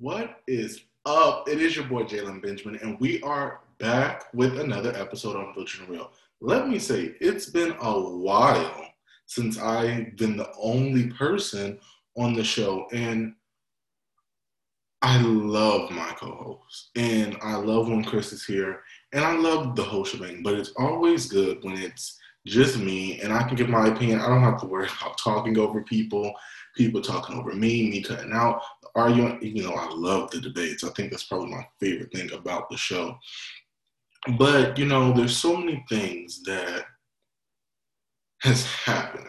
What is up? It is your boy Jalen Benjamin, and we are back with another episode on Butcher Real. Let me say, it's been a while since I've been the only person on the show, and I love my co-host, and I love when Chris is here, and I love the whole shebang. But it's always good when it's just me, and I can give my opinion. I don't have to worry about talking over people, people talking over me, me cutting out, arguing. You know, I love the debates. I think that's probably my favorite thing about the show. But you know, there's so many things that has happened.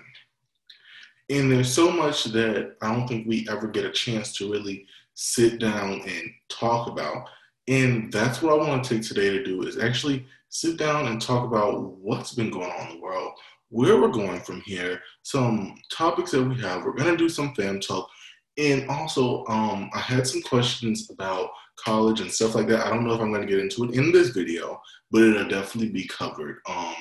And there's so much that I don't think we ever get a chance to really sit down and talk about. And that's what I want to take today to do is actually sit down and talk about what's been going on in the world, where we're going from here, some topics that we have. We're going to do some fam talk. And also, um, I had some questions about college and stuff like that. I don't know if I'm going to get into it in this video, but it'll definitely be covered. Um,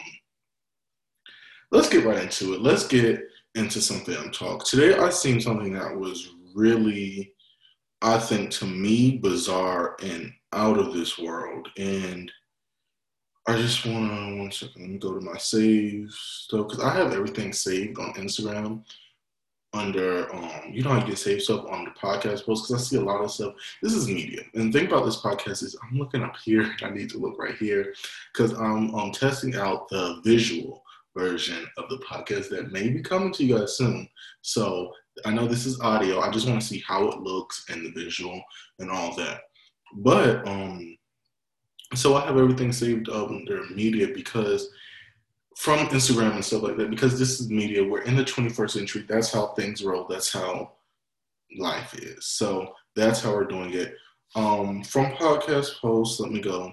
let's get right into it. Let's get into some fam talk. Today, I seen something that was really, I think, to me, bizarre and out of this world. And I just want to, one second, let me go to my save stuff because I have everything saved on Instagram under, um, you know you get saved stuff on the podcast post because I see a lot of stuff. This is media. And the thing about this podcast is I'm looking up here. I need to look right here because I'm, I'm testing out the visual version of the podcast that may be coming to you guys soon. So I know this is audio. I just want to see how it looks and the visual and all that. But um, so I have everything saved up under media because from Instagram and stuff like that, because this is media, we're in the 21st century. That's how things roll. That's how life is. So that's how we're doing it. Um, from podcast posts, let me go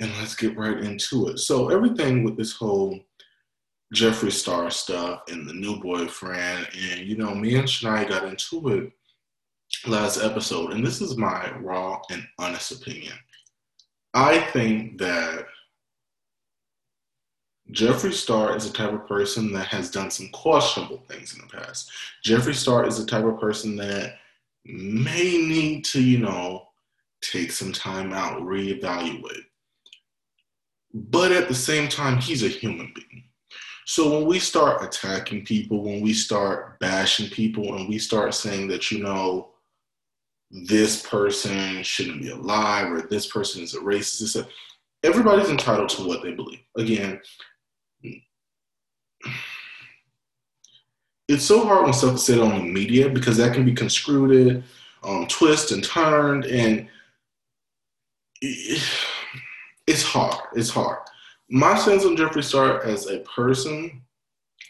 and let's get right into it. So everything with this whole Jeffree Star stuff and the new boyfriend, and you know, me and Shania got into it last episode, and this is my raw and honest opinion. I think that Jeffree Star is the type of person that has done some questionable things in the past. Jeffree Star is the type of person that may need to, you know, take some time out, reevaluate. But at the same time, he's a human being. So when we start attacking people, when we start bashing people, and we start saying that, you know, this person shouldn't be alive or this person is a racist, everybody's entitled to what they believe. Again, it's so hard when stuff is said on the media because that can be construed, um, twisted and turned, and it's hard. It's hard. My sense on Jeffree Star as a person,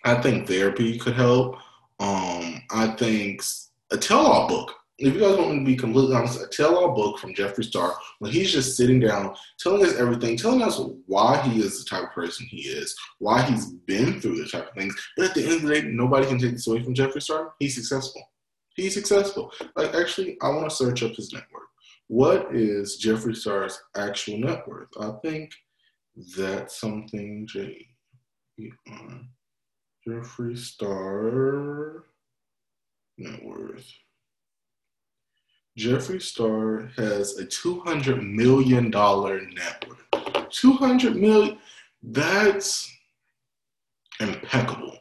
I think therapy could help. Um, I think a tell-all book if you guys want me to be completely honest, a tell-all book from Jeffree Star when he's just sitting down, telling us everything, telling us why he is the type of person he is, why he's been through the type of things. But at the end of the day, nobody can take this away from Jeffree Star. He's successful. He's successful. Like actually, I want to search up his net worth. What is Jeffree Star's actual net worth? I think that's something J. Jeffree Star net worth. Jeffree Star has a $200 million net worth. 200 million, that's impeccable.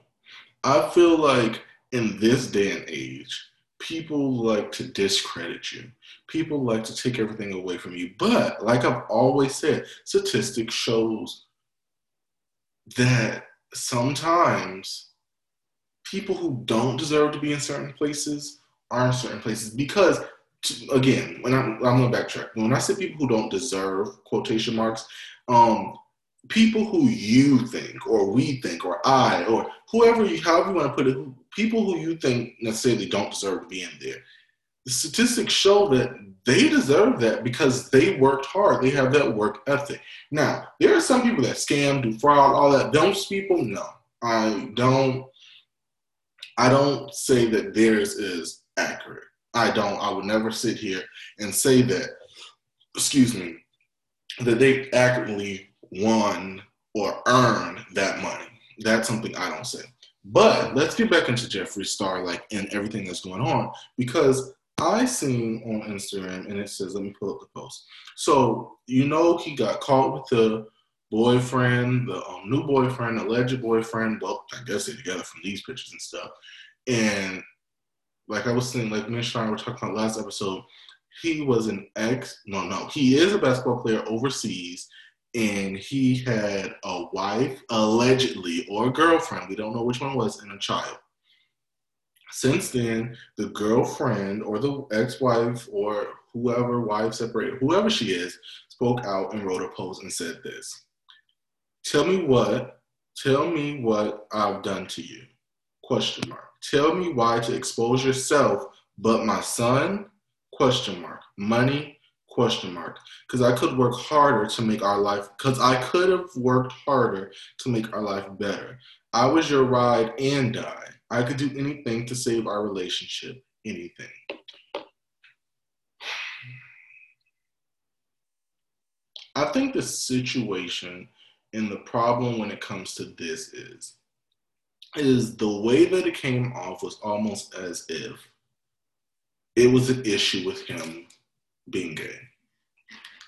I feel like in this day and age, people like to discredit you. People like to take everything away from you. But like I've always said, statistics shows that sometimes people who don't deserve to be in certain places are in certain places because again, when I'm, I'm gonna backtrack. When I say people who don't deserve quotation marks, um, people who you think or we think or I or whoever you, however you want to put it, people who you think necessarily don't deserve to be in there. The statistics show that they deserve that because they worked hard. They have that work ethic. Now, there are some people that scam, do fraud, all that. Those people, no, I don't. I don't say that theirs is accurate. I don't. I would never sit here and say that, excuse me, that they accurately won or earned that money. That's something I don't say. But let's get back into Jeffree Star, like, and everything that's going on, because I seen on Instagram, and it says, let me pull up the post. So you know he got caught with the boyfriend, the um, new boyfriend, alleged boyfriend. Well, I guess they're together from these pictures and stuff. And like I was saying, like me and Sean were talking about last episode, he was an ex. No, no, he is a basketball player overseas, and he had a wife, allegedly, or a girlfriend. We don't know which one was, and a child. Since then, the girlfriend or the ex-wife or whoever wife separated, whoever she is, spoke out and wrote a post and said this. Tell me what, tell me what I've done to you. Question mark. Tell me why to expose yourself, but my son? Question mark. Money? Question mark. Because I could work harder to make our life, because I could have worked harder to make our life better. I was your ride and die. I could do anything to save our relationship. Anything. I think the situation and the problem when it comes to this is is the way that it came off was almost as if it was an issue with him being gay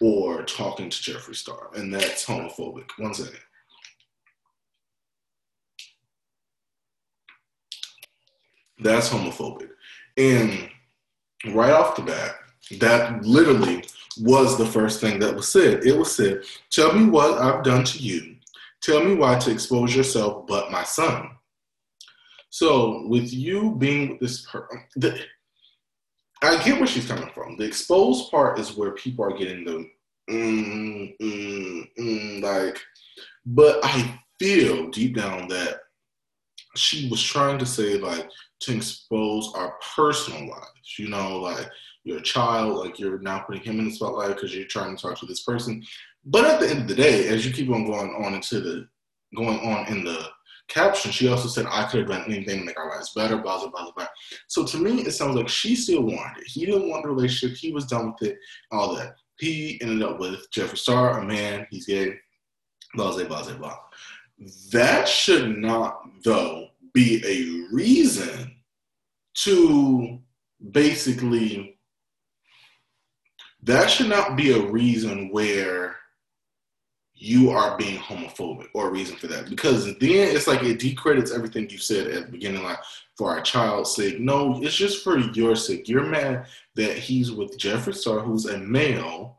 or talking to Jeffree Star, and that's homophobic. One second. That's homophobic. And right off the bat, that literally was the first thing that was said. It was said, Tell me what I've done to you. Tell me why to expose yourself but my son. So, with you being with this person, I get where she's coming from. The exposed part is where people are getting the mm, mm, mm, like, but I feel deep down that she was trying to say, like, to expose our personal lives, you know, like, you're a child, like you're now putting him in the spotlight because you're trying to talk to this person. But at the end of the day, as you keep on going on into the going on in the caption, she also said, I could have done anything to make our lives better, blah, blah, blah, blah. So to me, it sounds like she still wanted it. He didn't want the relationship. He was done with it, all that. He ended up with Jeffree Star, a man, he's gay, blah, blah, blah, blah. That should not, though, be a reason to basically that should not be a reason where you are being homophobic or a reason for that. Because then it's like it decredits everything you said at the beginning like for our child's sake. No it's just for your sake. You're mad that he's with jeffree star who's a male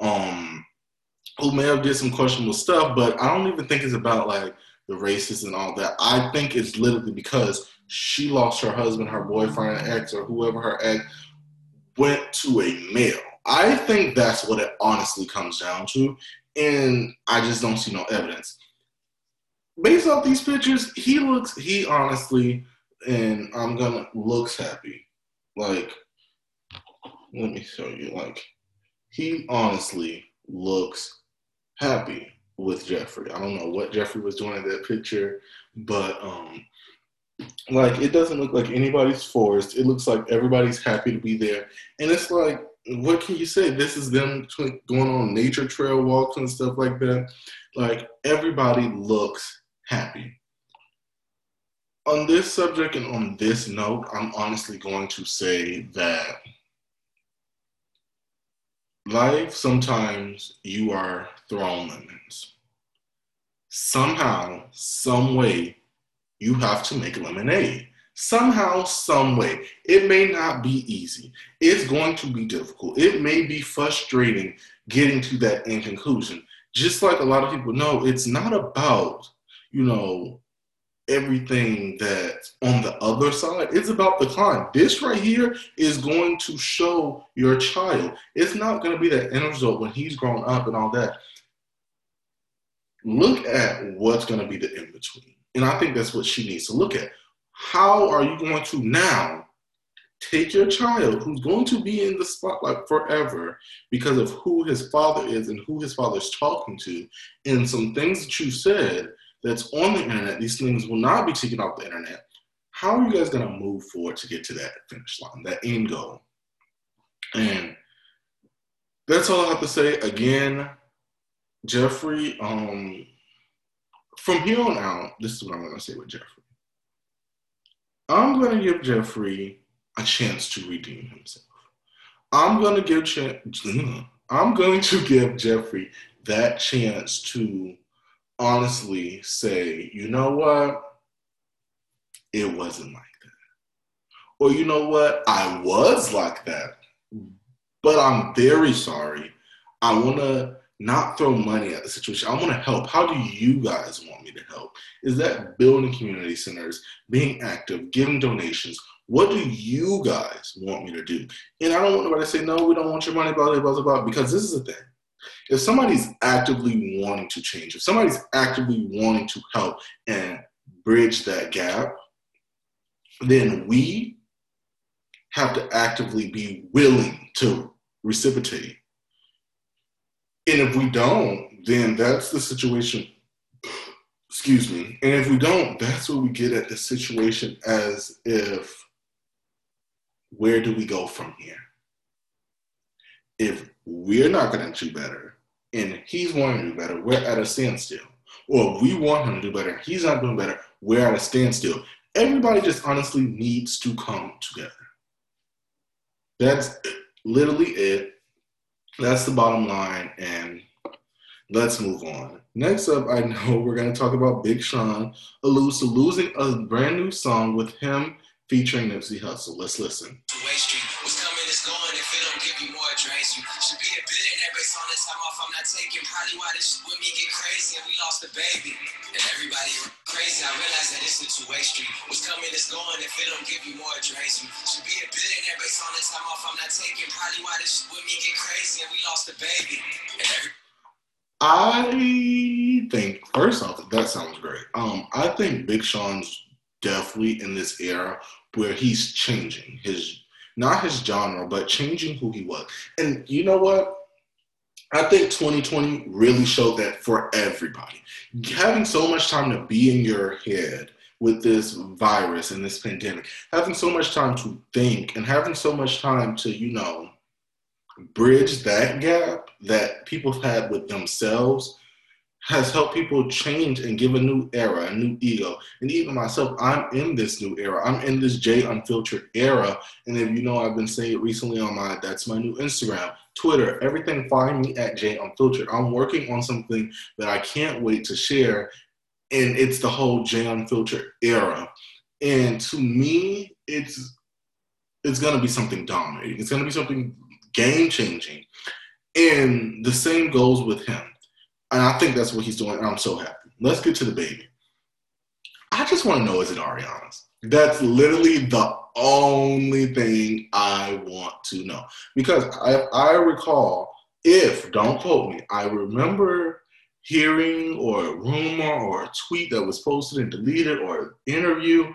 um who may have did some questionable stuff but i don't even think it's about like the racist and all that. I think it's literally because she lost her husband her boyfriend ex or whoever her ex went to a male. I think that's what it honestly comes down to. And I just don't see no evidence. Based off these pictures, he looks, he honestly, and I'm gonna, looks happy. Like, let me show you. Like, he honestly looks happy with Jeffree. I don't know what Jeffree was doing in that picture, but um, like it doesn't look like anybody's forced. It looks like everybody's happy to be there, and it's like what can you say? This is them going on nature trail walks and stuff like that. Like everybody looks happy. On this subject and on this note, I'm honestly going to say that life sometimes you are thrown lemons. Somehow, some way, you have to make lemonade somehow, some way. It may not be easy. It's going to be difficult. It may be frustrating getting to that end conclusion. Just like a lot of people know, it's not about, you know, everything that's on the other side. It's about the climb. This right here is going to show your child. It's not going to be that end result when he's grown up and all that. Look at what's going to be the in between. And I think that's what she needs to look at how are you going to now take your child who's going to be in the spotlight forever because of who his father is and who his father's talking to, and some things that you said that's on the internet, these things will not be taken off the internet. How are you guys going to move forward to get to that finish line, that end goal? And that's all I have to say. Again, Jeffree, um, from here on out, this is what I'm going to say with Jeffree. I'm going to give Jeffree a chance to redeem himself. I'm gonna give ch- mm-hmm. I'm going to give Jeffree that chance to honestly say, you know what? It wasn't like that. Or you know what? I was like that. But I'm very sorry. I wanna not throw money at the situation. I want to help. How do you guys want me to help? Is that building community centers, being active, giving donations? What do you guys want me to do? And I don't want nobody to say, no, we don't want your money, blah, blah, blah, blah, because this is the thing. If somebody's actively wanting to change, if somebody's actively wanting to help and bridge that gap, then we have to actively be willing to reciprocate and if we don't, then that's the situation. Excuse me. And if we don't, that's what we get at the situation as if where do we go from here? If we're not going to do better and he's wanting to do better, we're at a standstill. Or we want him to do better, he's not doing better, we're at a standstill. Everybody just honestly needs to come together. That's literally it. That's the bottom line, and let's move on. Next up, I know we're going to talk about Big Sean alludes to losing a brand new song with him featuring Nipsey Hussle. Let's listen. I'm not taking probably why this get crazy and we lost baby. And everybody crazy. I that two-way street. What's coming going. If it don't give you you. Should be a off I'm not taking. Probably why with me get crazy and we lost the baby. And every I think first off, that sounds great. Um, I think Big Sean's definitely in this era where he's changing his not his genre, but changing who he was. And you know what? I think 2020 really showed that for everybody. Having so much time to be in your head with this virus and this pandemic, having so much time to think and having so much time to, you know, bridge that gap that people have had with themselves has helped people change and give a new era, a new ego. And even myself, I'm in this new era. I'm in this Jay Unfiltered era. And if you know, I've been saying it recently on my that's my new Instagram, Twitter, everything. Find me at Jay Unfiltered. I'm working on something that I can't wait to share, and it's the whole Jay Unfiltered era. And to me, it's it's gonna be something dominating. It's gonna be something game changing. And the same goes with him and I think that's what he's doing. And I'm so happy. Let's get to the baby. I just want to know is it Ariana's? That's literally the only thing I want to know. Because I, I recall, if, don't quote me, I remember hearing or a rumor or a tweet that was posted and deleted or an interview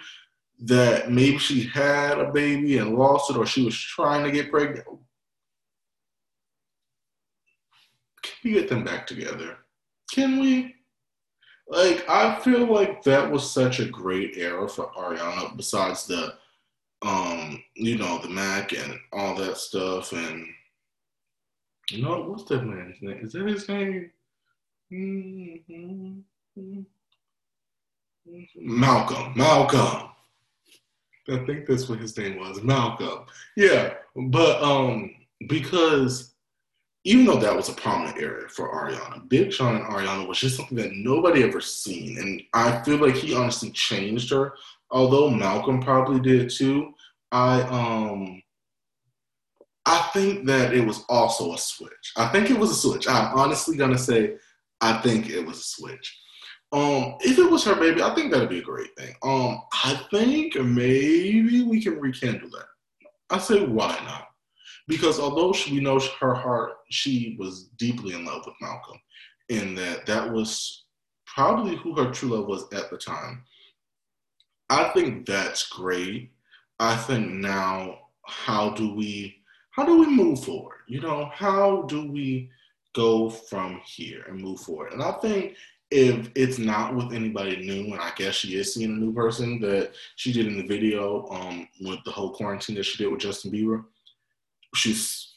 that maybe she had a baby and lost it or she was trying to get pregnant. Can we get them back together? Can we? Like, I feel like that was such a great era for Ariana, besides the, um, you know, the Mac and all that stuff. And, you know, what's that man's name? Is that his name? Mm-hmm. Malcolm. Malcolm. I think that's what his name was. Malcolm. Yeah. But, um, because even though that was a prominent area for Ariana, Big Sean and Ariana was just something that nobody ever seen. And I feel like he honestly changed her. Although Malcolm probably did too. I um I think that it was also a switch. I think it was a switch. I'm honestly gonna say I think it was a switch. Um, if it was her baby, I think that'd be a great thing. Um, I think maybe we can rekindle that. I say why not? Because although she, we know her heart, she was deeply in love with Malcolm, and that that was probably who her true love was at the time. I think that's great. I think now, how do we how do we move forward? You know, how do we go from here and move forward? And I think if it's not with anybody new, and I guess she is seeing a new person that she did in the video um, with the whole quarantine that she did with Justin Bieber, she's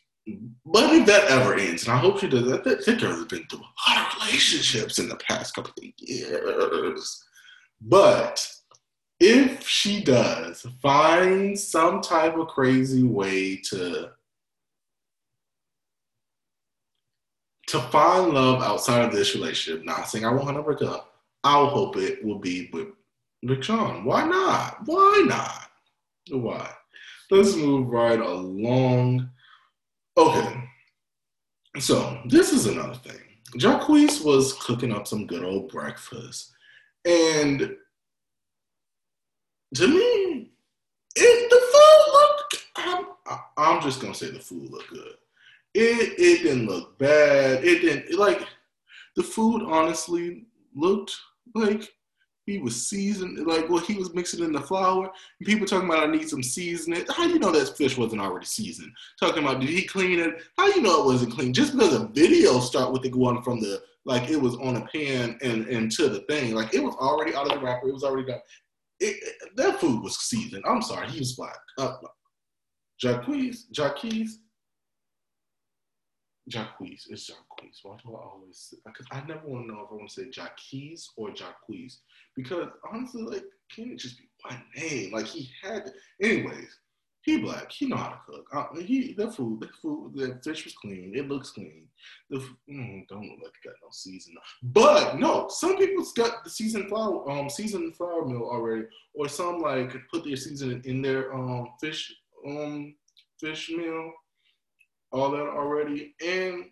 but if that ever ends, and I hope she does, that girl has been through a lot of relationships in the past couple of years. But if she does find some type of crazy way to to find love outside of this relationship, not saying I her to break up, I'll hope it will be with Sean. Why not? Why not? Why? Let's move right along. Okay. So this is another thing. Jacquees was cooking up some good old breakfast. And to me, it, the food looked, I'm, I'm just going to say the food looked good. It, it didn't look bad. It didn't, like, the food honestly looked like he was seasoned, like well, he was mixing in the flour. And People talking about I need some seasoning. How do you know that fish wasn't already seasoned? Talking about did he clean it? How do you know it wasn't clean? Just because a video start with it going from the like it was on a pan and and to the thing, like it was already out of the wrapper. It was already done. It, that food was seasoned. I'm sorry, he was black. Uh, Jacquees, Jacquees, Jacquees. It's Jacquees. Why do I always? Because I never want to know if I want to say Jacquees or Jacquees. Because honestly, like, can it just be one name? Like he had. Anyways, he black. He know how to cook. Uh, he that food, the food, that fish was clean. It looks clean. The mm, don't look like it got no season. But no, some people's got the seasoned flour, um, seasoned flour mill already, or some like put their seasoning in their um fish um fish meal all that already. And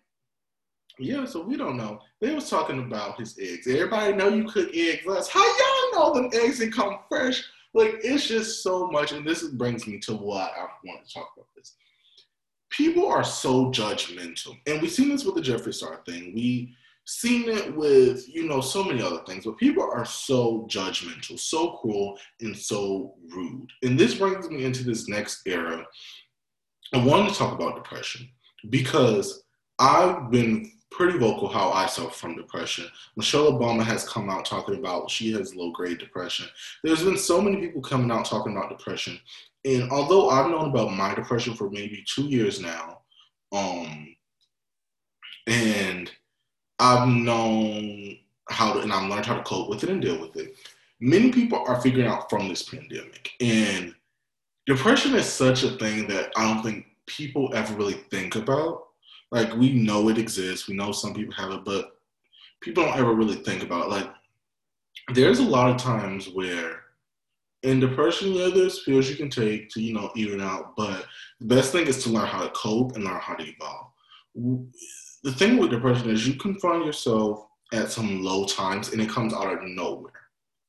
yeah, so we don't know. They was talking about his eggs. Everybody know you cook eggs. How y'all know them eggs that come fresh? Like it's just so much. And this brings me to what I want to talk about this. People are so judgmental. And we've seen this with the Jeffree Star thing. We seen it with, you know, so many other things, but people are so judgmental, so cruel, and so rude. And this brings me into this next era I wanted to talk about depression because I've been pretty vocal how I suffer from depression. Michelle Obama has come out talking about she has low grade depression. There's been so many people coming out talking about depression. And although I've known about my depression for maybe two years now, um, and I've known how to, and I've learned how to cope with it and deal with it. Many people are figuring out from this pandemic. And depression is such a thing that I don't think people ever really think about. Like we know it exists, we know some people have it, but people don't ever really think about it. Like there's a lot of times where in depression, yeah, there's pills you can take to, you know, even out, but the best thing is to learn how to cope and learn how to evolve. The thing with depression is you can find yourself at some low times and it comes out of nowhere.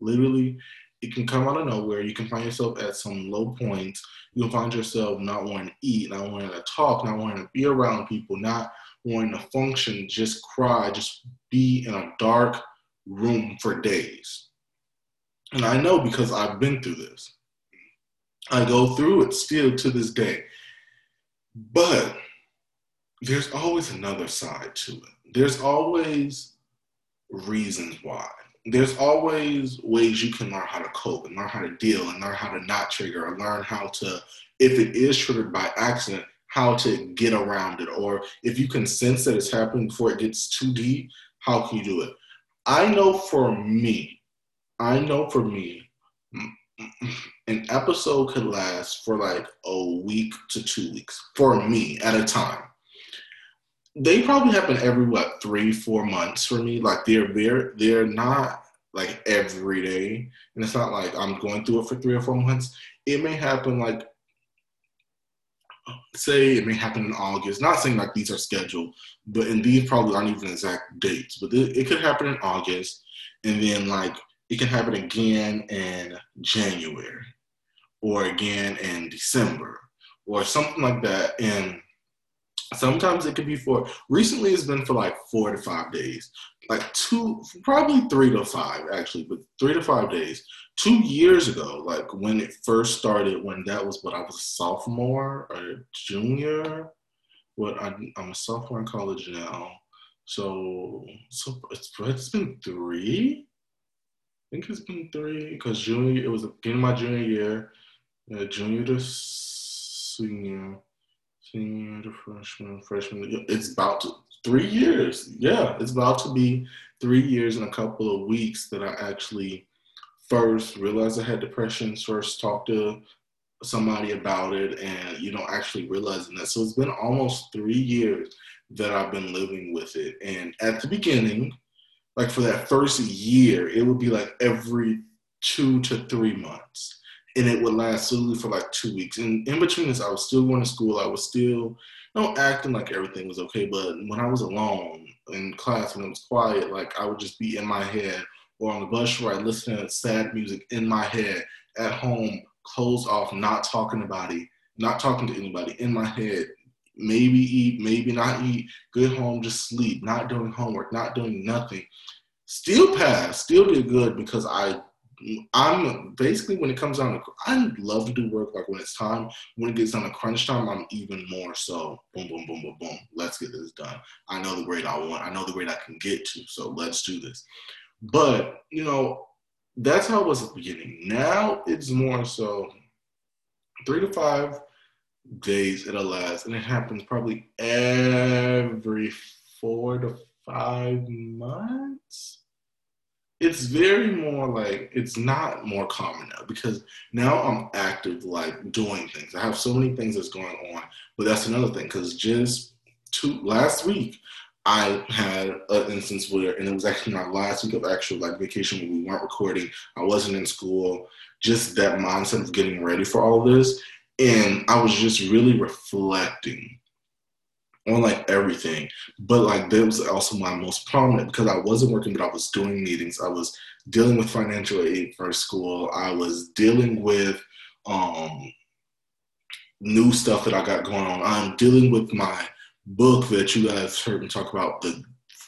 Literally, it can come out of nowhere. You can find yourself at some low points. You'll find yourself not wanting to eat, not wanting to talk, not wanting to be around people, not wanting to function, just cry, just be in a dark room for days. And I know because I've been through this. I go through it still to this day. But there's always another side to it. There's always reasons why there's always ways you can learn how to cope and learn how to deal and learn how to not trigger or learn how to, if it is triggered by accident, how to get around it. Or if you can sense that it's happening before it gets too deep, how can you do it? I know for me, I know for me, an episode could last for like a week to two weeks for me at a time they probably happen every what three four months for me. Like they're very they're not like every day. And it's not like i'm going through it for three or four months. It may happen like say it may happen in august. Not saying like these are scheduled but and these probably aren't even exact dates but it, it could happen in august. And then like it can happen again in january or again in december or something like that. And Sometimes it could be for, recently it's been for like four to five days, like two, probably three to five actually, but three to five days. Two years ago, like when it first started, when that was what I was a sophomore or junior, what I, I'm a sophomore in college now. So, so it's, it's been three. I think it's been three because junior, it was beginning of my junior year, uh, junior to senior senior to freshman, freshman. It's about to, three years. Yeah, it's about to be three years in a couple of weeks that I actually first realized I had depression, first talked to somebody about it, and you know, actually realizing that. So it's been almost three years that I've been living with it. And at the beginning, like for that first year, it would be like every two to three months. And it would last solely for like two weeks. And in between this, I was still going to school. I was still, you know, acting like everything was okay. But when I was alone in class, when it was quiet, like I would just be in my head or on the bus ride listening to sad music in my head at home, closed off, not talking about it, not talking to anybody in my head, maybe eat, maybe not eat, get home, just sleep, not doing homework, not doing nothing. Still passed, still did good because I I'm basically when it comes down to I love to do work like when it's time. When it gets down to crunch time, I'm even more so boom, boom, boom, boom, boom. Let's get this done. I know the grade I want. I know the grade I can get to. So let's do this. But you know, that's how it was at the beginning. Now it's more so three to five days it'll last, and it happens probably every four to five months. It's very more like it's not more common now because now I'm active, like doing things. I have so many things that's going on, but that's another thing because just two last week I had an instance where, and it was actually my last week of actual like vacation when we weren't recording. I wasn't in school. Just that mindset of getting ready for all this, and I was just really reflecting on like everything. But like that was also my most prominent because I wasn't working, but I was doing meetings. I was dealing with financial aid for school. I was dealing with um new stuff that I got going on. I'm dealing with my book that you guys heard me talk about the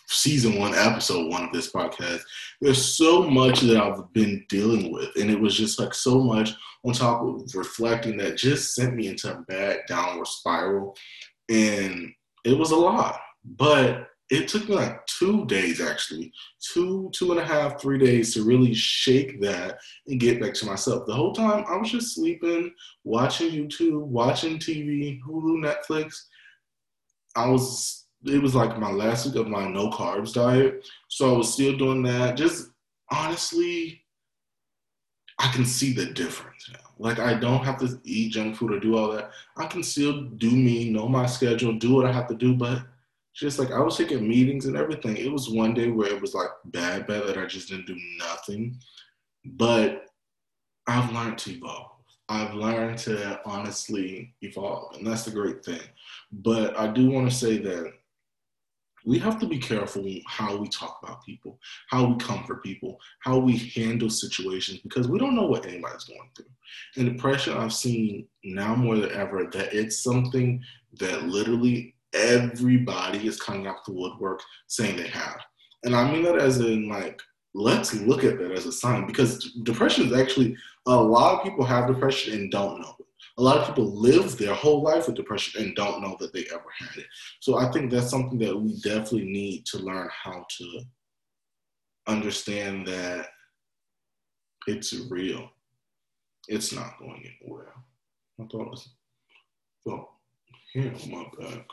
season one, episode one of this podcast. There's so much that I've been dealing with, and it was just like so much on top of reflecting that just sent me into a bad downward spiral. And it was a lot. But it took me like two days actually, two, two and a half, three days to really shake that and get back to myself. The whole time I was just sleeping, watching YouTube, watching TV, Hulu, Netflix. I was it was like my last week of my no carbs diet. So I was still doing that. Just honestly, I can see the difference now. Like I don't have to eat junk food or do all that. I can still do me, know my schedule, do what I have to do, but just like I was taking meetings and everything. It was one day where it was like bad, bad that I just didn't do nothing. But I've learned to evolve. I've learned to honestly evolve, and that's the great thing. But I do want to say that we have to be careful how we talk about people, how we comfort people, how we handle situations, because we don't know what anybody's going through. And depression, I've seen now more than ever that it's something that literally everybody is coming out the woodwork saying they have. And I mean that as in like, let's look at that as a sign because depression is actually a lot of people have depression and don't know it a lot of people live their whole life with depression and don't know that they ever had it. So I think that's something that we definitely need to learn how to understand that it's real. It's not going anywhere. I thought it was felt here on my back.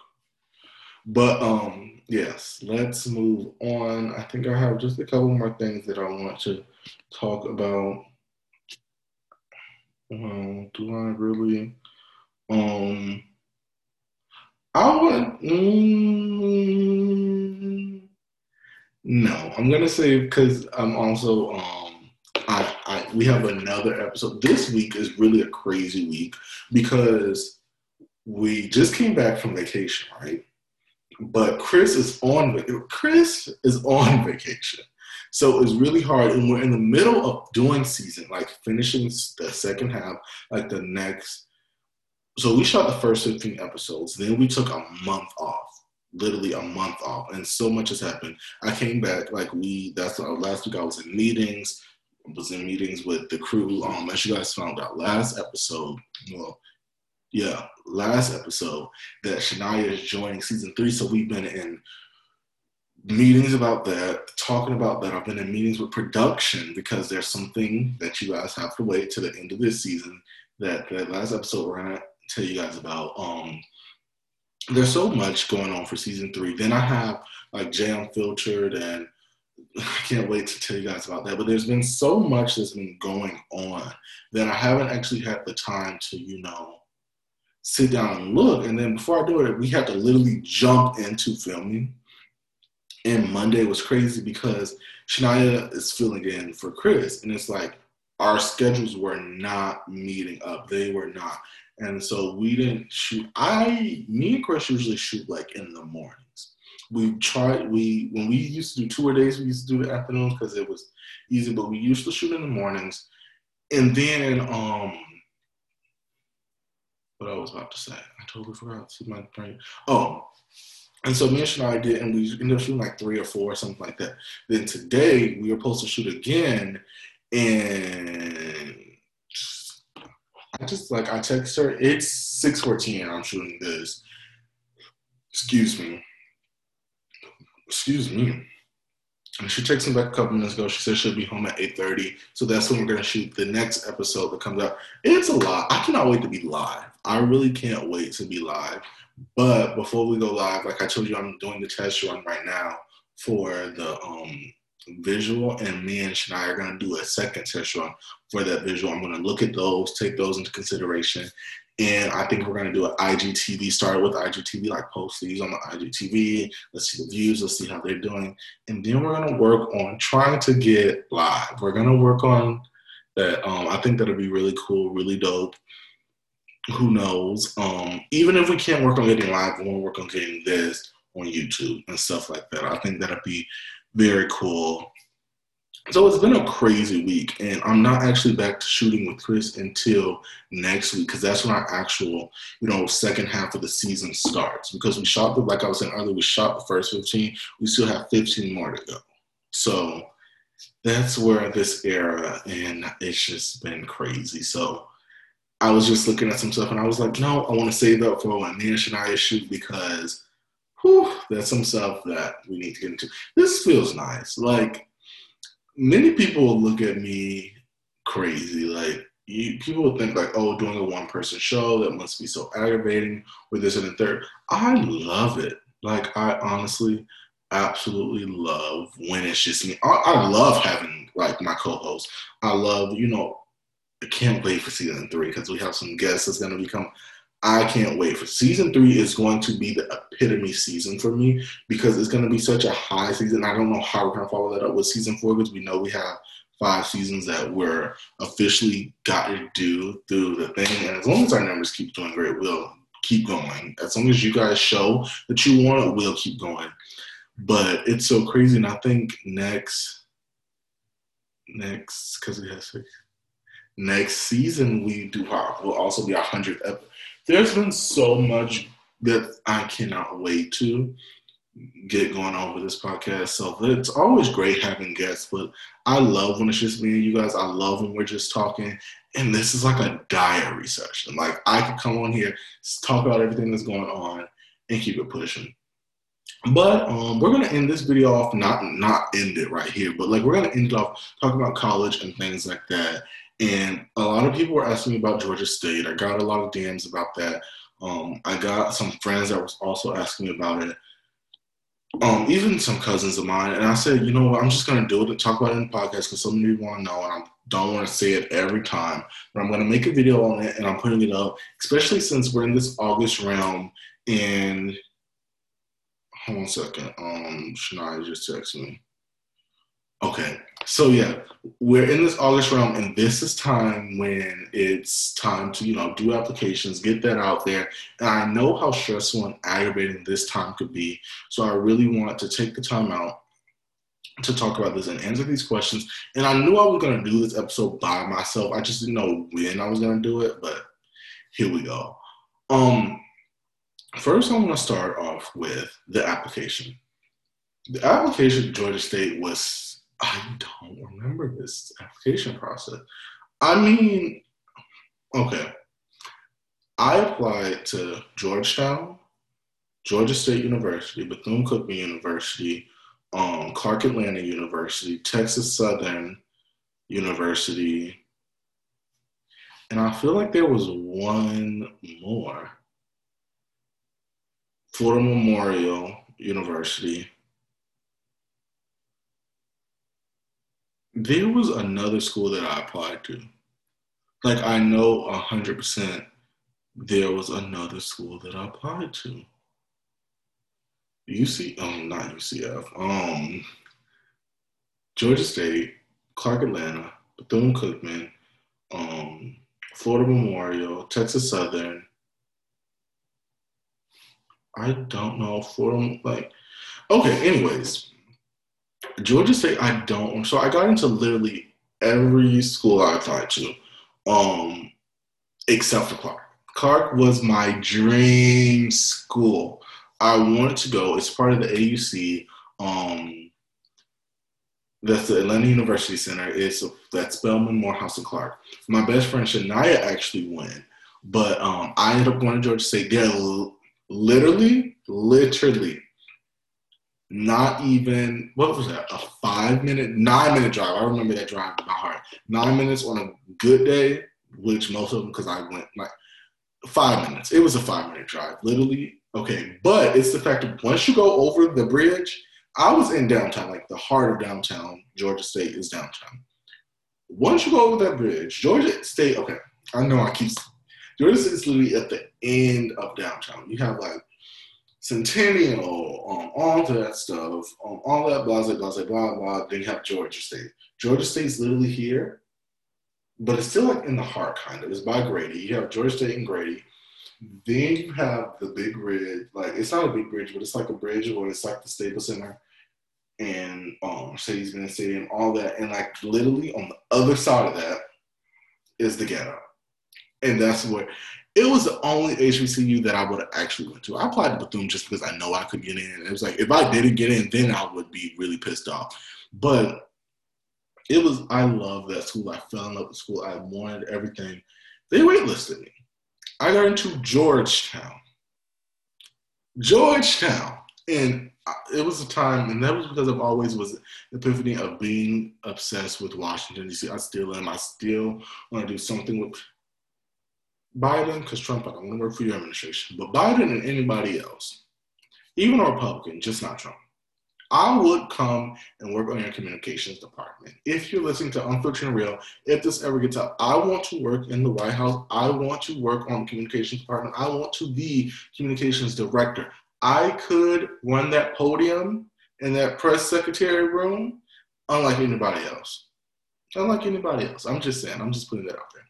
But um, yes, let's move on. I think I have just a couple more things that I want to talk about. Um, do I really? Um, I would. Mm, no, I'm gonna say because I'm also um, I, I we have another episode. This week is really a crazy week because we just came back from vacation, right? But Chris is on Chris is on vacation. So it's really hard. And we're in the middle of doing season, like finishing the second half, like the next. So we shot the first 15 episodes. Then we took a month off, literally a month off. And so much has happened. I came back, like we, that's our last week I was in meetings, was in meetings with the crew. Um, as you guys found out last episode, well, yeah, last episode that Shania is joining season three. So we've been in meetings about that, talking about that. I've been in meetings with production because there's something that you guys have to wait to the end of this season. That that last episode we're gonna tell you guys about. Um, there's so much going on for season three. Then I have like Jay Unfiltered, and I can't wait to tell you guys about that. But there's been so much that's been going on that I haven't actually had the time to, you know, sit down and look. And then before I do it, we have to literally jump into filming. And Monday was crazy because Shania is filling in for Chris. And it's like our schedules were not meeting up. They were not. And so we didn't shoot. I, me and Chris usually shoot like in the mornings. We tried, we, when we used to do tour days, we used to do the afternoons because it was easy, but we used to shoot in the mornings. And then, um, what I was about to say, I totally forgot. See my brain. Oh, and so me and Shania did, and we ended up shooting like three or four, or something like that. Then today we were supposed to shoot again, and I just like I text her. It's six fourteen. I'm shooting this. Excuse me. Excuse me. And she texted me back a couple minutes ago. She said she'll be home at 8:30. So that's when we're gonna shoot the next episode that comes out. It's a lot. I cannot wait to be live. I really can't wait to be live. But before we go live, like I told you, I'm doing the test run right now for the um visual, and me and Shania are gonna do a second test run for that visual. I'm gonna look at those, take those into consideration, and I think we're going to do an IGTV, start with IGTV, like post these on the IGTV. Let's see the views, let's see how they're doing. And then we're going to work on trying to get live. We're going to work on that. Um, I think that'll be really cool, really dope. Who knows? Um, even if we can't work on getting live, we'll work on getting this on YouTube and stuff like that. I think that'll be very cool. So it's been a crazy week, and I'm not actually back to shooting with Chris until next week because that's when our actual, you know, second half of the season starts. Because we shot the, like I was saying earlier, we shot the first 15. We still have 15 more to go. So that's where this era, and it's just been crazy. So I was just looking at some stuff, and I was like, no, I want to save that for when and Shania shoot because, whew, that's some stuff that we need to get into. This feels nice, like many people look at me crazy. Like you, people would think like, oh, doing a one person show that must be so aggravating with this and the third. I love it. Like I honestly, absolutely love when it's just me. I, I love having like my co-host. I love you know. I can't wait for season three because we have some guests that's going to become I can't wait for season three is going to be the epitome season for me because it's going to be such a high season. I don't know how we're going to follow that up with season four because we know we have five seasons that we're officially got to do through the thing. And as long as our numbers keep doing great, we'll keep going. As long as you guys show that you want it, we'll keep going. But it's so crazy. And I think next, next, because we have six, next season we do our, will also be our 100th episode there's been so much that I cannot wait to get going on with this podcast. So it's always great having guests, but I love when it's just me and you guys. I love when we're just talking. And this is like a diary session. Like I could come on here, talk about everything that's going on, and keep it pushing. But um, we're gonna end this video off, not not end it right here, but like we're gonna end it off talking about college and things like that. And a lot of people were asking me about Georgia State. I got a lot of DMs about that. Um, I got some friends that was also asking about it. Um, even some cousins of mine. And I said, you know what, I'm just gonna do it and talk about it in the podcast because so many people want to know and I don't want to say it every time. But I'm gonna make a video on it and I'm putting it up, especially since we're in this August realm and hold on a second. Um Shania just texted me. Okay. So yeah, we're in this August realm, and this is time when it's time to you know do applications, get that out there. And I know how stressful and aggravating this time could be, so I really want to take the time out to talk about this and answer these questions. And I knew I was going to do this episode by myself. I just didn't know when I was going to do it, but here we go. Um, first, I want to start off with the application. The application to Georgia State was I don't remember this application process. I mean, okay. I applied to Georgetown, Georgia State University, Bethune Cookman University, um, Clark Atlanta University, Texas Southern University, and I feel like there was one more. Florida Memorial University, there was another school that I applied to. Like I know hundred percent there was another school that I applied to. UC, um, not UCF, um, Georgia State, Clark Atlanta, Bethune Cookman, um, Florida Memorial, Texas Southern. I don't know Florida, like, okay, anyways, Georgia State, I don't, so I got into literally every school I applied to, um, except for Clark. Clark was my dream school. I wanted to go. It's part of the AUC. Um, that's the Atlanta University Center. It's that's Spelman, Morehouse, and Clark. My best friend Shania actually went, but um, I ended up going to Georgia State. They're literally, literally not even what was that a five minute nine minute drive. I remember that drive by heart. Nine minutes on a good day which most of them because i went like five minutes. It was a five minute drive literally. Okay but it's the fact that once you go over the bridge i was in downtown like the heart of downtown. Georgia state is downtown. Once you go over that bridge georgia state okay i know i keep georgia state is literally at the end of downtown. You have like Centennial, um, all that stuff, um, all that blah, blah, blah, blah, blah. Then you have Georgia State. Georgia State's literally here, but it's still like in the heart, kind of. It's by Grady. You have Georgia State and Grady. Then you have the big bridge. Like, it's not a big bridge, but it's like a bridge where it's like the Staples Center and um, Mercedes-Benz Stadium, all that. And like literally on the other side of that is the ghetto. And that's where it was the only HBCU that I would have actually went to. I applied to Bethune just because I know I could get in. It was like if I didn't get in, then I would be really pissed off. But it was I love that school. I fell in love with school. I wanted everything. They waitlisted me. I got into Georgetown. Georgetown. And it was a time, and that was because I've always was the epiphany of being obsessed with Washington D.C. I still am. I still want to do something with Biden, because Trump, I don't want to work for your administration, but Biden and anybody else, even a Republican, just not Trump, I would come and work on your communications department. If you're listening to Unfiltered Real, if this ever gets out, I want to work in the White House. I want to work on the communications department. I want to be communications director. I could run that podium in that press secretary room unlike anybody else. Unlike anybody else. I'm just saying, I'm just putting that out there.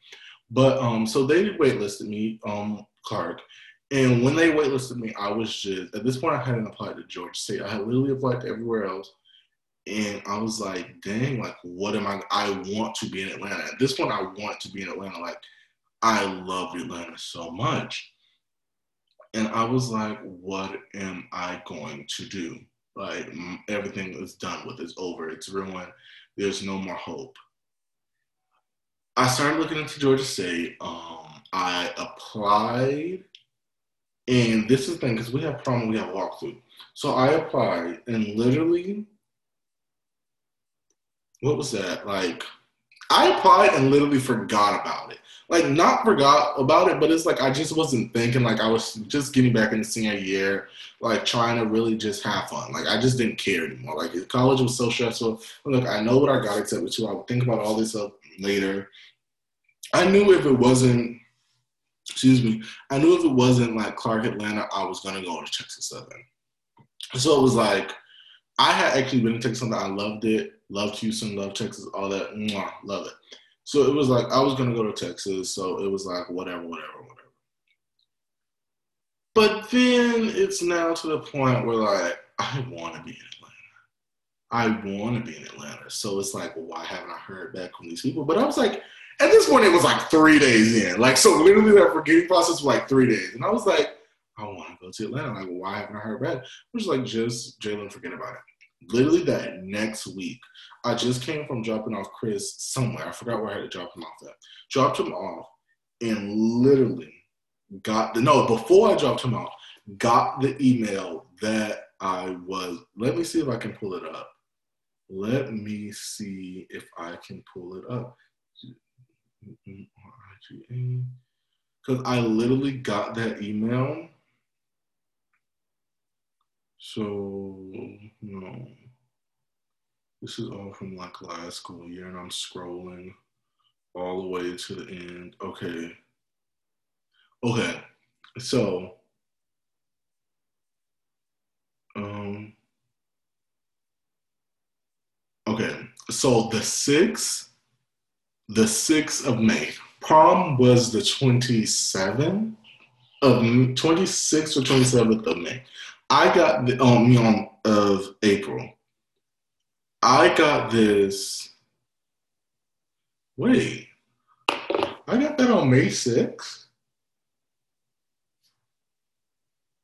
But um, so they waitlisted me, um, Clark. And when they waitlisted me, I was just at this point I hadn't applied to Georgia State. I had literally applied to everywhere else. And I was like, dang, like what am I I want to be in Atlanta. At this point, I want to be in Atlanta. Like I love Atlanta so much. And I was like, what am I going to do? Like everything is done with, it's over, it's ruined. There's no more hope. I started looking into Georgia State. Um, I applied, and this is the thing because we have problem. We have walkthrough. So I applied, and literally, what was that? Like, I applied and literally forgot about it. Like, not forgot about it, but it's like I just wasn't thinking. Like, I was just getting back in the senior year, like trying to really just have fun. Like, I just didn't care anymore. Like, college was so stressful. Look, I know what I got accepted to. I would think about all this stuff later. I knew if it wasn't, excuse me, I knew if it wasn't like Clark Atlanta, I was gonna go to Texas Southern. So it was like I had actually been to Texas Southern. I loved it, loved Houston, loved Texas, all that, Mwah, love it. So it was like I was gonna go to Texas. So it was like whatever, whatever, whatever. But then it's now to the point where like I want to be in Atlanta. I want to be in Atlanta. So it's like, why haven't I heard back from these people? But I was like, at this point, it was like three days in. Like, so literally that forgetting process was like three days. And I was like, I want to go to Atlanta. Like, why haven't I heard back? I was like, just Jalen, forget about it. Literally that next week, I just came from dropping off Chris somewhere. I forgot where I had to drop him off at. Dropped him off and literally got the no, before I dropped him off, got the email that I was. Let me see if I can pull it up. Let me see if I can pull it up. Because I literally got that email. So, no. This is all from like last school year, and I'm scrolling all the way to the end. Okay. Okay, so um, okay, so the sixth, the sixth of May. Prom was the twenty seventh of twenty sixth or twenty seventh of May. I got the um of April. I got this. Wait, I got that on May 6th.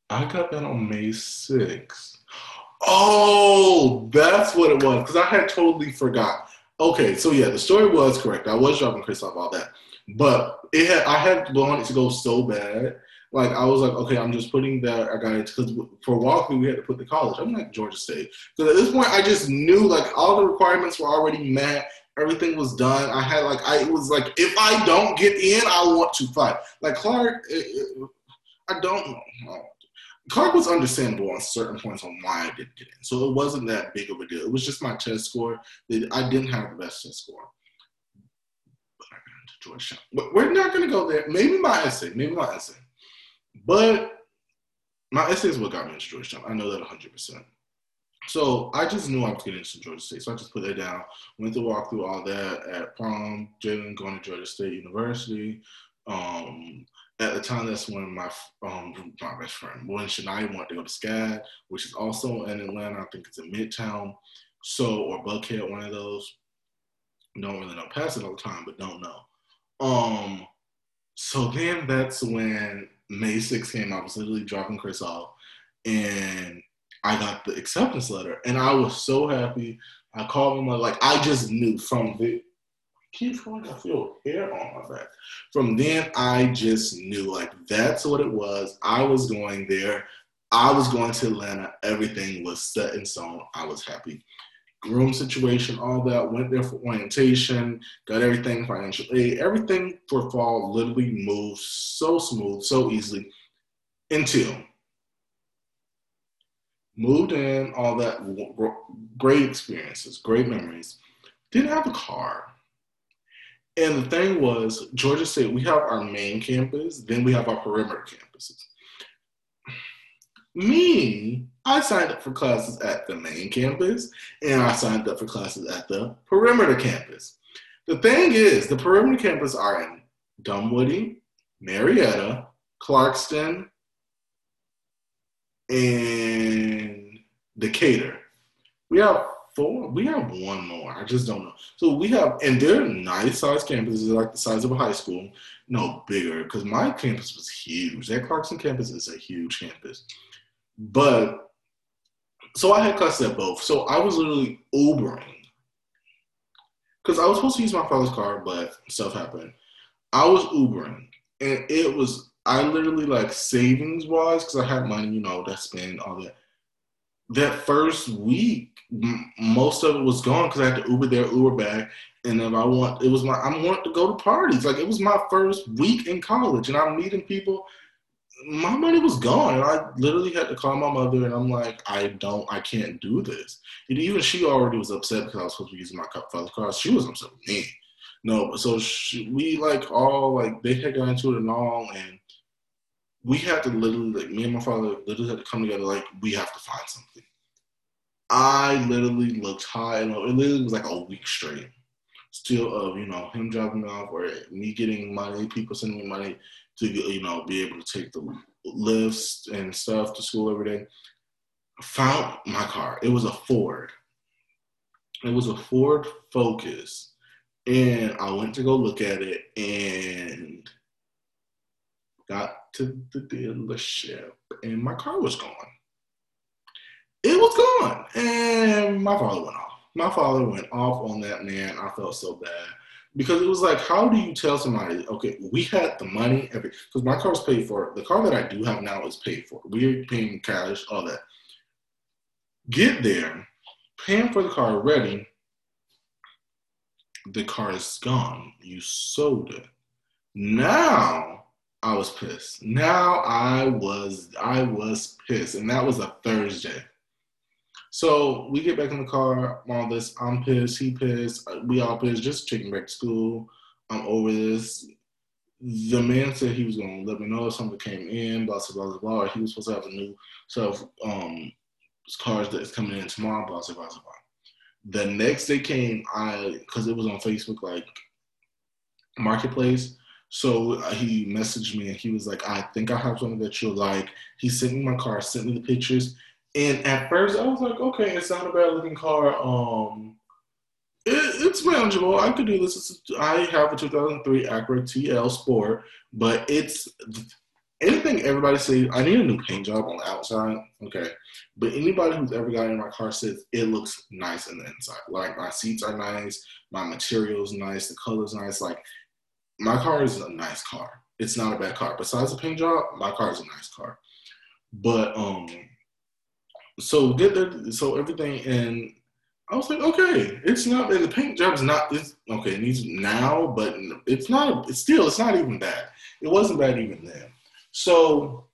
I got that on May 6th. Oh, that's what it was. Because I had totally forgot. Okay, so yeah, the story was correct. I was dropping Chris off all that. But it had I had wanted to go so bad. Like I was like, okay, I'm just putting that I got it because for walkthrough we had to put the college. I'm like Georgia State. Because at this point I just knew like all the requirements were already met. Everything was done. I had like I was like, if I don't get in, I want to fight. Like Clark, it, it, I don't know. Clark was understandable on certain points on why I didn't get in. So it wasn't that big of a deal. It was just my test score. That I didn't have the best test score. But I got into Georgetown. We're not going to go there. Maybe my essay. Maybe my essay. But my essay is what got me into Georgetown. I know that 100%. So I just knew I was getting into Georgia State. So I just put that down. Went to walk through all that at prom. Jalen going to Georgia State University. Um, at the time, that's when my um, my best friend, when Shania wanted to go to SCAD, which is also in Atlanta. I think it's in Midtown, so or Buckhead, one of those. Don't really know. Pass it all the time, but don't know. Um, so then that's when May 6th came. I was literally dropping Chris off, and I got the acceptance letter, and I was so happy. I called him like I just knew from the keep going. I feel hair on my back. From then, I just knew like that's what it was. I was going there. I was going to Atlanta. Everything was set in stone. I was happy. Room situation, all that. Went there for orientation. Got everything financial. Everything for fall literally moved so smooth, so easily until moved in. All that great experiences, great memories. Didn't have a car and the thing was, Georgia State, we have our main campus, then we have our perimeter campuses. Me, I signed up for classes at the main campus, and I signed up for classes at the perimeter campus. The thing is, the perimeter campus are in Dunwoody, Marietta, Clarkston, and Decatur. We have four. We have one more. I just don't know. So we have, and they're nice sized campuses, like the size of a high school. No, bigger, because my campus was huge. That Clarkston campus is a huge campus. But so I had classes at both. So I was literally Ubering. Because I was supposed to use my father's car, but stuff happened. I was Ubering. And it was, I literally like savings wise, because I had money, you know, to spend, all that. That first week, most of it was gone because I had to Uber there, Uber back, and if I want, it was my I wanted to go to parties. Like it was my first week in college, and I'm meeting people. My money was gone, and I literally had to call my mother, and I'm like, I don't, I can't do this. And even she already was upset because I was supposed to be using my father's car. She was upset with me. No, so she, we like all like they had got into it and all, and we had to literally like me and my father literally had to come together. Like we have to find something I literally looked high and it literally was like a week straight. Still of, you know, him dropping off or me getting money, people sending me money to, you know, be able to take the Lyfts and stuff to school every day. Found my car. It was a Ford. It was a Ford Focus. And I went to go look at it and got to the dealership and my car was gone it was gone. And my father went off. My father went off on that man. I felt so bad because it was like, how do you tell somebody, okay, we had the money, because my car was paid for. The car that I do have now is paid for. We're paying cash, all that. Get there, paying for the car ready. The car is gone. You sold it. Now I was pissed. Now I was I was pissed, and that was a Thursday. So we get back in the car, all this. I'm pissed. He pissed. We all pissed. Just taking back to school. I'm over this. the man said he was going to let me know if something came in, blah, blah, blah, blah. He was supposed to have a new set of um, cars that's coming in tomorrow, blah, blah, blah, blah. The next day came, I, because it was on Facebook, like, Marketplace. So uh, he messaged me and he was like, I think I have something that you'll like. He sent me my car, sent me the pictures. And at first I was like, okay, it's not a bad looking car. Um, it, it's manageable. I could do this. I have a 2003 Acura TL Sport, but it's anything everybody says. I need a new paint job on the outside. Okay, but anybody who's ever gotten in my car says it looks nice in the inside. Like my seats are nice, my material's nice, the color's nice. Like my car is a nice car. It's not a bad car. Besides the paint job, my car is a nice car. But um, so get there. So everything and I was like, okay, it's not, and the paint job's not, it's, okay, it needs now, but it's not, it's still, it's not even bad. It wasn't bad even then. So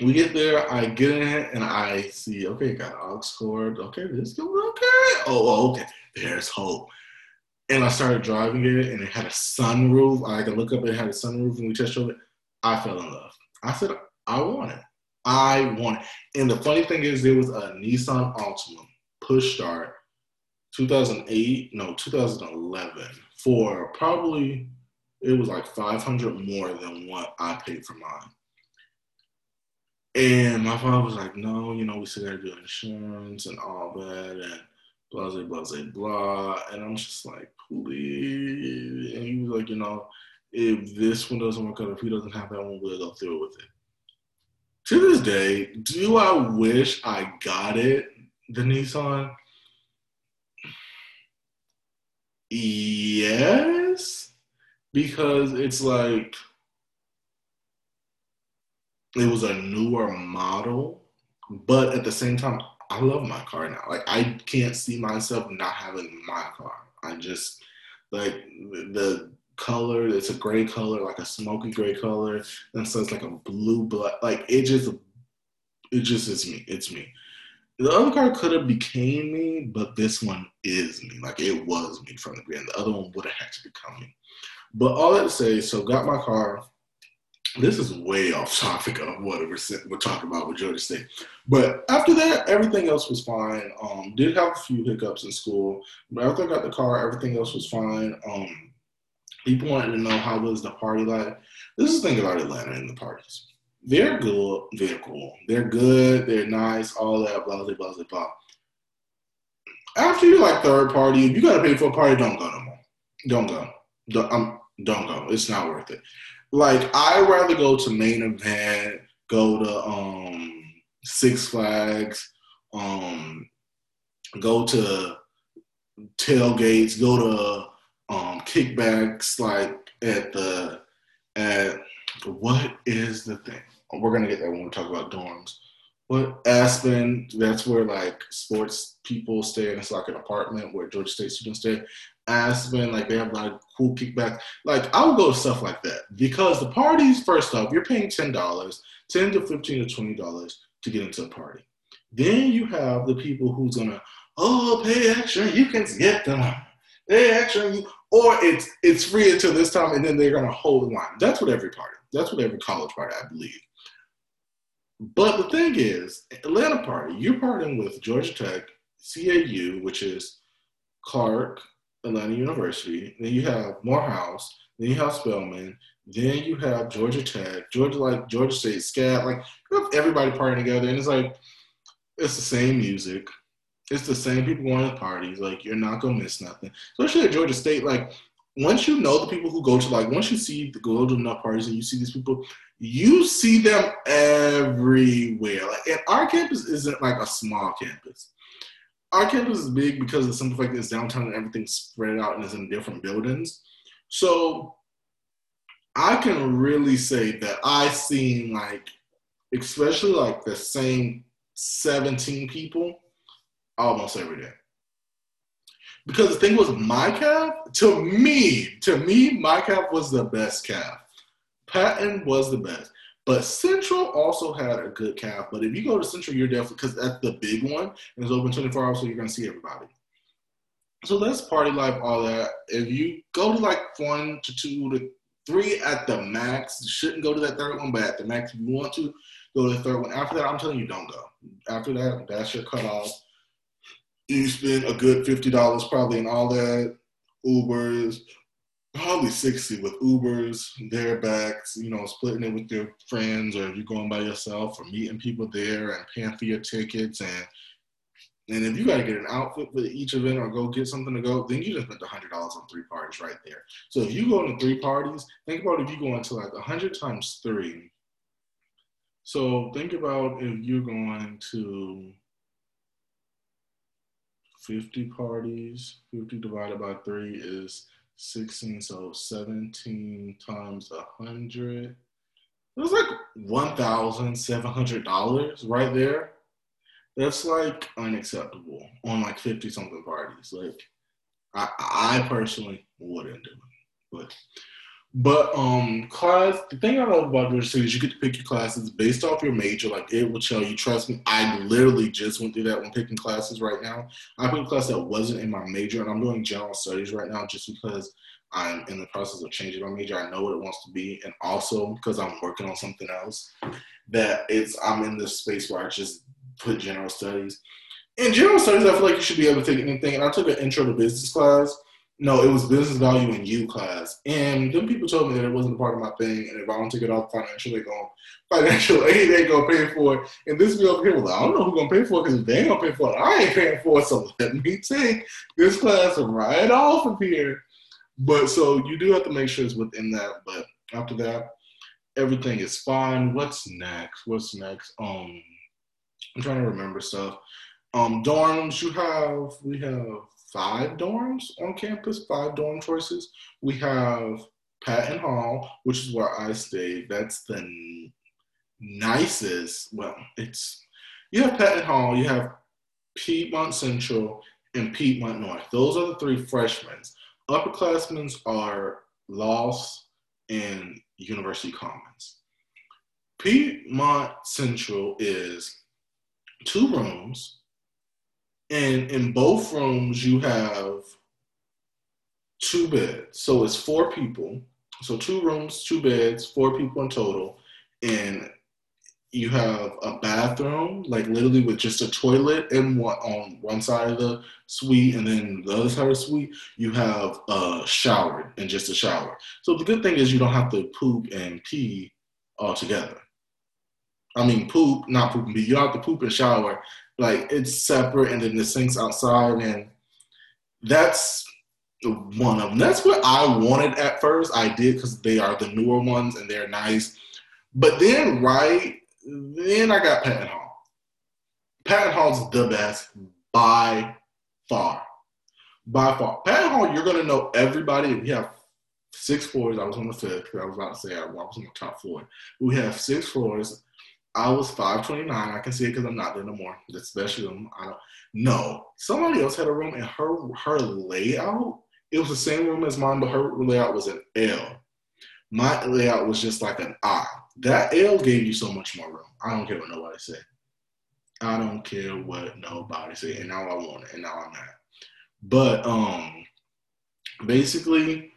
we get there, I get in it, and I see, okay, got aux cord, okay, this going okay. Oh, okay, there's hope. And I started driving it, and it had a sunroof. I could look up, it had a sunroof, and we test drove it. I fell in love. I said, I want it. I want it. And the funny thing is, there was a Nissan Altima push start 2008 no 2011 for probably it was like 500 more than what i paid for mine and my father was like no you know we still gotta do insurance and all that and blah blah blah. Blah and i'm just like please. And he was like you know if this one doesn't work out if he doesn't have that one we'll go through with it. To this day do i wish i got it the nissan? Yes, because it's like it was a newer model, but at the same time, I love my car now. Like I can't see myself not having my car. I just like the color. It's a gray color, like a smoky gray color, and so it's like a blue black. Like it just, it just is me. It's me. The other car could have became me, but this one is me. Like it was me from the beginning. The other one would have had to become me. But all that to say, so got my car. This is way off topic of what we're, we're talking about with Georgia State. But after that, everything else was fine. Um, did have a few hiccups in school, but after I got the car, everything else was fine. Um, people wanted to know how was the party like. This is the thing about Atlanta and the parties they're good. They're cool. They're good. They're nice. All that. Blah blah blah blah. blah. After you like third party, if you gotta pay for a party, don't go no more. Don't go. Don't, um, don't go. It's not worth it. Like I rather go to main event, go to um Six Flags, um, go to tailgates, go to um kickbacks like at the at what is the thing? we're gonna get there when we talk about dorms. But Aspen, that's where like sports people stay, and it's like an apartment where Georgia State students stay. Aspen, like they have like cool kickbacks. Like I'll go to stuff like that because the parties, first off, you're paying ten dollars, ten to fifteen to twenty dollars to get into a party. Then you have the people who's gonna, oh, pay extra, you can get them. Pay extra, or it's it's free until this time, and then they're gonna hold the line. That's what every party. That's what every college party, I believe. But the thing is, Atlanta Party, you're partying with Georgia Tech, CAU, which is Clark, Atlanta University. Then you have Morehouse. Then you have Spelman. Then you have Georgia Tech, Georgia like Georgia State, SCAD. Like you have everybody partying together, and it's like it's the same music. It's the same people going to parties. Like you're not gonna miss nothing. Especially at Georgia State. Like once you know the people who go to like once you see the go to enough parties and you see these people, you see them everywhere. Like, and our campus isn't like a small campus. Our campus is big because of the simple fact that it's downtown and everything's spread out and it's in different buildings. So I can really say that I've seen like, especially like the same 17 people almost every day. Because the thing was, my calf, to me, to me, my calf was the best calf Patton was the best. But Central also had a good calf. But if you go to Central, you're definitely because that's the big one and it's open 24 hours, so you're gonna see everybody. So that's party life, all that. If you go to like one to two to three at the max. You shouldn't go to that third one, but at the max, if you want to, go to the third one. After that, I'm telling you, don't go. After that, that's your cutoff. You spend a good fifty dollars probably in all that Ubers, probably sixty with Ubers, their backs. You know, splitting it with your friends, or if you're going by yourself, or meeting people there and paying for your tickets and and if you got to get an outfit for each event or go get something to go, then you just spent hundred dollars on three parties right there. So if you go to three parties, think about if you go into like hundred times three. So think about if you're going to fifty parties. Fifty divided by three is sixteen. So seventeen times a hundred. It was like one thousand seven hundred dollars right there that's like unacceptable on like 50 something parties. Like I, I personally wouldn't do it. But but um class the thing I love about Georgia is you get to pick your classes based off your major. Like it will tell you, trust me, I literally just went through that when picking classes right now. I picked a class that wasn't in my major and I'm doing general studies right now just because I'm in the process of changing my major. I know what it wants to be, and also because I'm working on something else that it's I'm in this space where I just put general studies. In general studies, I feel like you should be able to take anything. And I took an intro to business class. No, it was business value in you class. And then people told me that it wasn't a part of my thing. And if I don't take it off financial, they go financial aid, they gonna pay for it. And this be over here, well, I don't know who's gonna pay for it because they ain't gonna pay for it, I ain't paying for it. So let me take this class right off of here. But so you do have to make sure it's within that. But after that, everything is fine. What's next? What's next? Um I'm trying to remember stuff. Um, dorms, you have we have five dorms on campus, five dorm choices. We have Patton Hall, which is where I stayed. That's the nicest. Well, it's you have Patton Hall, you have Piedmont Central, and Piedmont North. Those are the three freshmen. Upperclassmen are Lofts and University Commons. Piedmont Central is two rooms, and in both rooms you have two beds. So it's four people. So two rooms, two beds, four people in total, and you have a bathroom, like literally with just a toilet and one on one side of the suite, and then the other side of the suite, you have a shower and just a shower. So the good thing is you don't have to poop and pee all together. I mean, poop, not poop and pee. You have to poop and shower. Like it's separate, and then the sinks outside, and that's one of them. That's what I wanted at first. I did because they are the newer ones and they're nice. But then, right then, I got Patton Hall. Patton Hall's the best by far. By far, Patton Hall, you're gonna know everybody. We have six floors. I was on the fifth. I was about to say I was on the top floor. We have six floors. I was 529. I can see it because I'm not there no more. Especially them. I don't know. Somebody else had a room and her her layout, it was the same room as mine, but her layout was an L. My layout was just like an I. That L gave you so much more room. I don't care what nobody said. I don't care what nobody say. And now I want it, and now I'm not. But um basically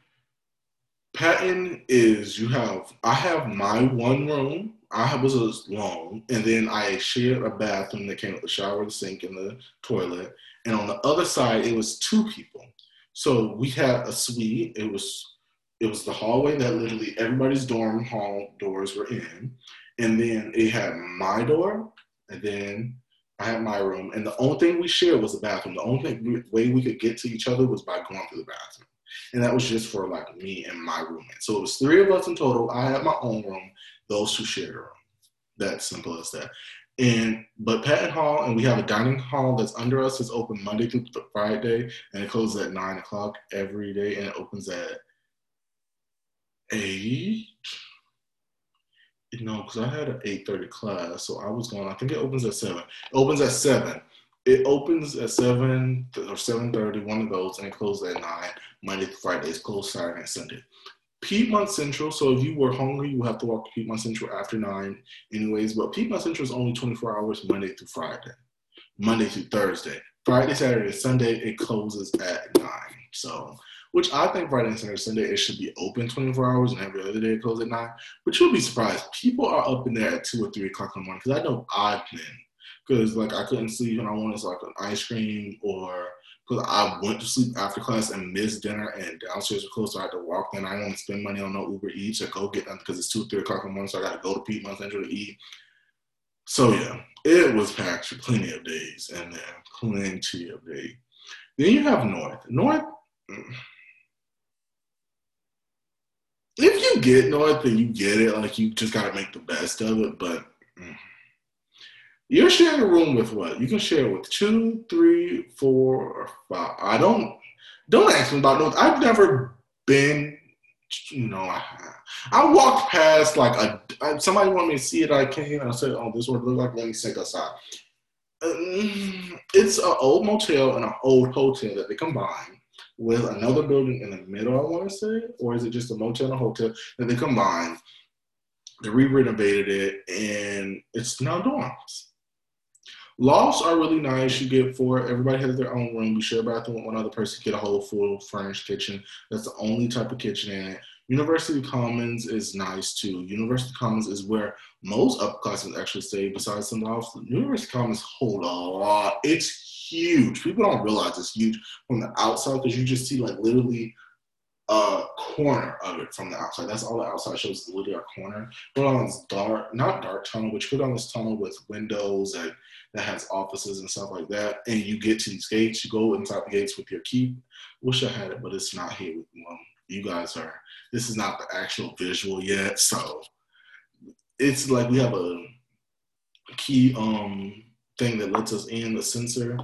Patton is you have I have my one room I was alone, and then I shared a bathroom that came with the shower, the sink, and the toilet. And on the other side, it was two people. So we had a suite. It was it was the hallway that literally everybody's dorm hall doors were in, and then it had my door, and then I had my room. And the only thing we shared was the bathroom. The only thing, way we could get to each other was by going through the bathroom. And that was just for like me and my roommate. So it was three of us in total. I had my own room those two share a room. That simple as that. And but Patton Hall, and we have a dining hall that's under us. It's open Monday through Friday, and it closes at nine o'clock every day, and it opens at eight. No, because I had an eight thirty class, so I was going. I think it opens at seven. It opens at seven. It opens at seven or seven thirty, one of those, and it closes at nine. Monday through Friday. It's closed Saturday and Sunday. Piedmont Central. So if you were hungry, you have to walk to Piedmont Central after nine, anyways. But Piedmont Central is only 24 hours Monday through Friday, Monday through Thursday. Friday, Saturday, Sunday, it closes at nine. So which I think Friday, and Saturday, Sunday it should be open 24 hours and every other day it closes at nine. But you'll be surprised, people are up in there at two or three o'clock in the morning because I know I've been because like I couldn't sleep and I wanted like an ice cream or because I went to sleep after class and missed dinner and downstairs was closed, so I had to walk in. I didn't want to spend money on no Uber Eats or go get them because it's two, three o'clock in the morning, so I got to go to Pete Central to eat. So yeah, it was packed for plenty of days, and then plenty of days. Then you have North. North. Mm. If you get North, then you get it. Like you just gotta make the best of it. But mm. You're sharing a room with what? You can share with two, three, four, or five. I don't. Don't ask me about North. I've never been you know, I, I walked past like a somebody wanted me to see it. I came and I said, "Oh, this would look like." Let me step aside. Um, it's an old motel and an old hotel that they combine with another building in the middle. I want to say, or is it just a motel and a hotel that they combine? They re-renovated it, and it's now dorms. Lofts are really nice. You get four. Everybody has their own room. You share a bathroom with one other person. Get a whole full furnished kitchen. That's the only type of kitchen in it. University Commons is nice too. University Commons is where most upperclassmen actually stay. Besides some lofts, University Commons hold a lot. It's huge. People don't realize it's huge from the outside because you just see like literally a corner of it from the outside. That's all the outside shows is literally a corner. Go down this dark, not dark tunnel, down this tunnel with windows and that has offices and stuff like that. And you get to these gates, you go inside the gates with your key. Wish I had it, but it's not here. With well, you guys are, this is not the actual visual yet. So it's like we have a key um thing that lets us in, the sensor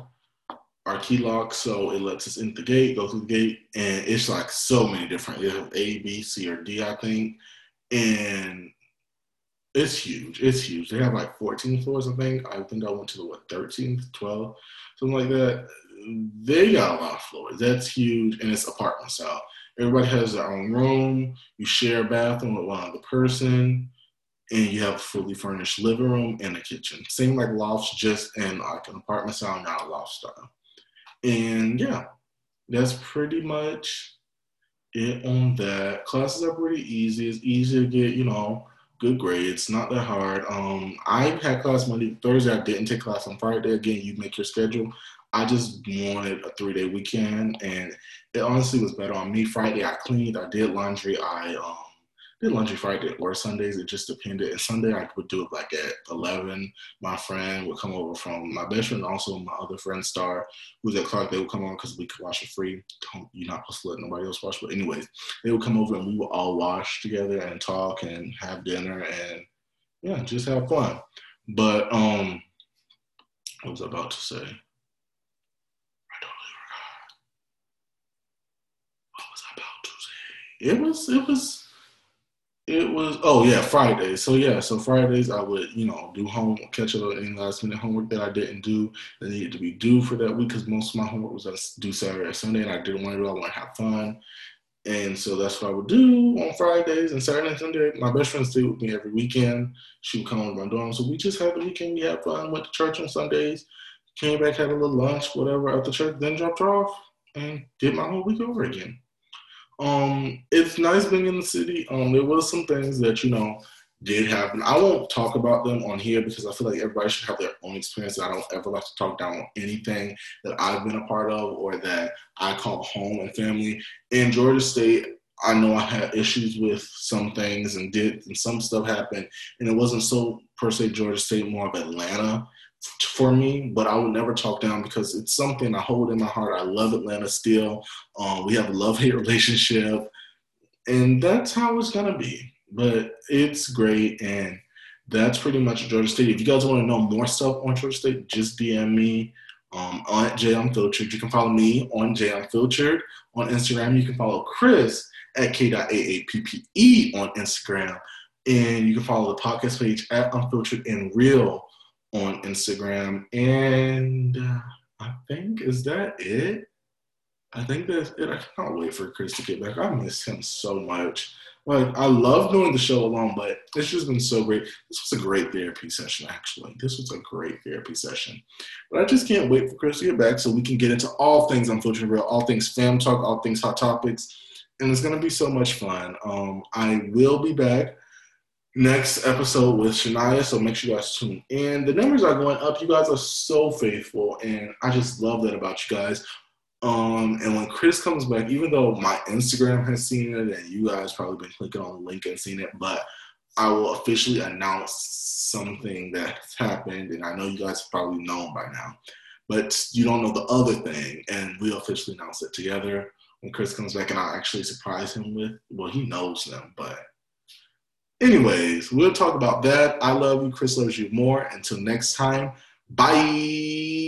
our key lock, so it lets us in the gate, go through the gate, and it's like so many different. You have A, B, C, or D, I think, and it's huge. It's huge. They have like 14 floors, I think. I think I went to the what 13th, 12, something like that. They got a lot of floors. That's huge, and it's apartment style. Everybody has their own room. You share a bathroom with one other person, and you have a fully furnished living room and a kitchen. Same like lofts, just in like an apartment style, not a loft style. And yeah, that's pretty much it on that. Classes are pretty easy. It's easy to get, you know, good grades. Not that hard. Um, I had class Monday, Thursday. I didn't take class on Friday. Again, you make your schedule. I just wanted a three day weekend, and it honestly was better on me. Friday, I cleaned. I did laundry. I um, did Friday or Sundays. It just depended. And Sunday I would do it like at 11. My friend would come over from my best friend, also my other friend Star, who's at Clark. They would come on because we could wash it free. You're not supposed to let nobody else wash. But anyways, they would come over and we would all wash together and talk and have dinner and yeah, just have fun. But um, I about to say? I totally forgot. What was about to say? It was it was it was oh yeah Fridays. So yeah, so Fridays I would you know do home catch up on any last minute homework that I didn't do that needed to be due for that week because most of my homework was due Saturday or Sunday and I didn't want to do. I want to have fun, and so that's what I would do on Fridays and Saturday and Sunday. My best friend stayed with me every weekend. She would come over my dorm, so we just had the weekend. We had fun. Went to church on Sundays. Came back, had a little lunch, whatever at the church, then dropped her off and did my whole week over again. Um, it's nice being in the city. Um, there was some things that you know did happen. I won't talk about them on here because I feel like everybody should have their own experience. I don't ever like to talk down on anything that I've been a part of or that I call home and family. In Georgia State, I know I had issues with some things and did and some stuff happened, and it wasn't so per se Georgia State, more of Atlanta for me, but I would never talk down because it's something I hold in my heart. I love Atlanta still. Um, we have a love hate relationship, and that's how it's gonna be. But it's great, and that's pretty much Georgia State. If you guys want to know more stuff on Georgia State, just DM me um, on Jay Unfiltered. You can follow me on Jay Unfiltered on Instagram. You can follow Chris at K.AAPPE on Instagram. And you can follow the podcast page at Unfiltered and Real on Instagram. And uh, I think, is that it? I think that it, I can't wait for Chris to get back. I miss him so much. Like I love doing the show alone, but it's just been so great. This was a great therapy session, actually. This was a great therapy session. But I just can't wait for Chris to get back so we can get into all things Unfiltered Real, all things fam talk, all things hot topics, and it's gonna be so much fun. Um, I will be back next episode with Shania, so make sure you guys tune in. The numbers are going up. You guys are so faithful, and I just love that about you guys. Um, and when Chris comes back, even though my Instagram has seen it and you guys probably been clicking on the link and seen it, but I will officially announce something that's happened, and I know you guys probably known by now, but you don't know the other thing, and we'll officially announce it together when Chris comes back, and I'll actually surprise him with. Well, he knows them, but anyways, we'll talk about that. I love you. Chris loves you more. Until next time, bye.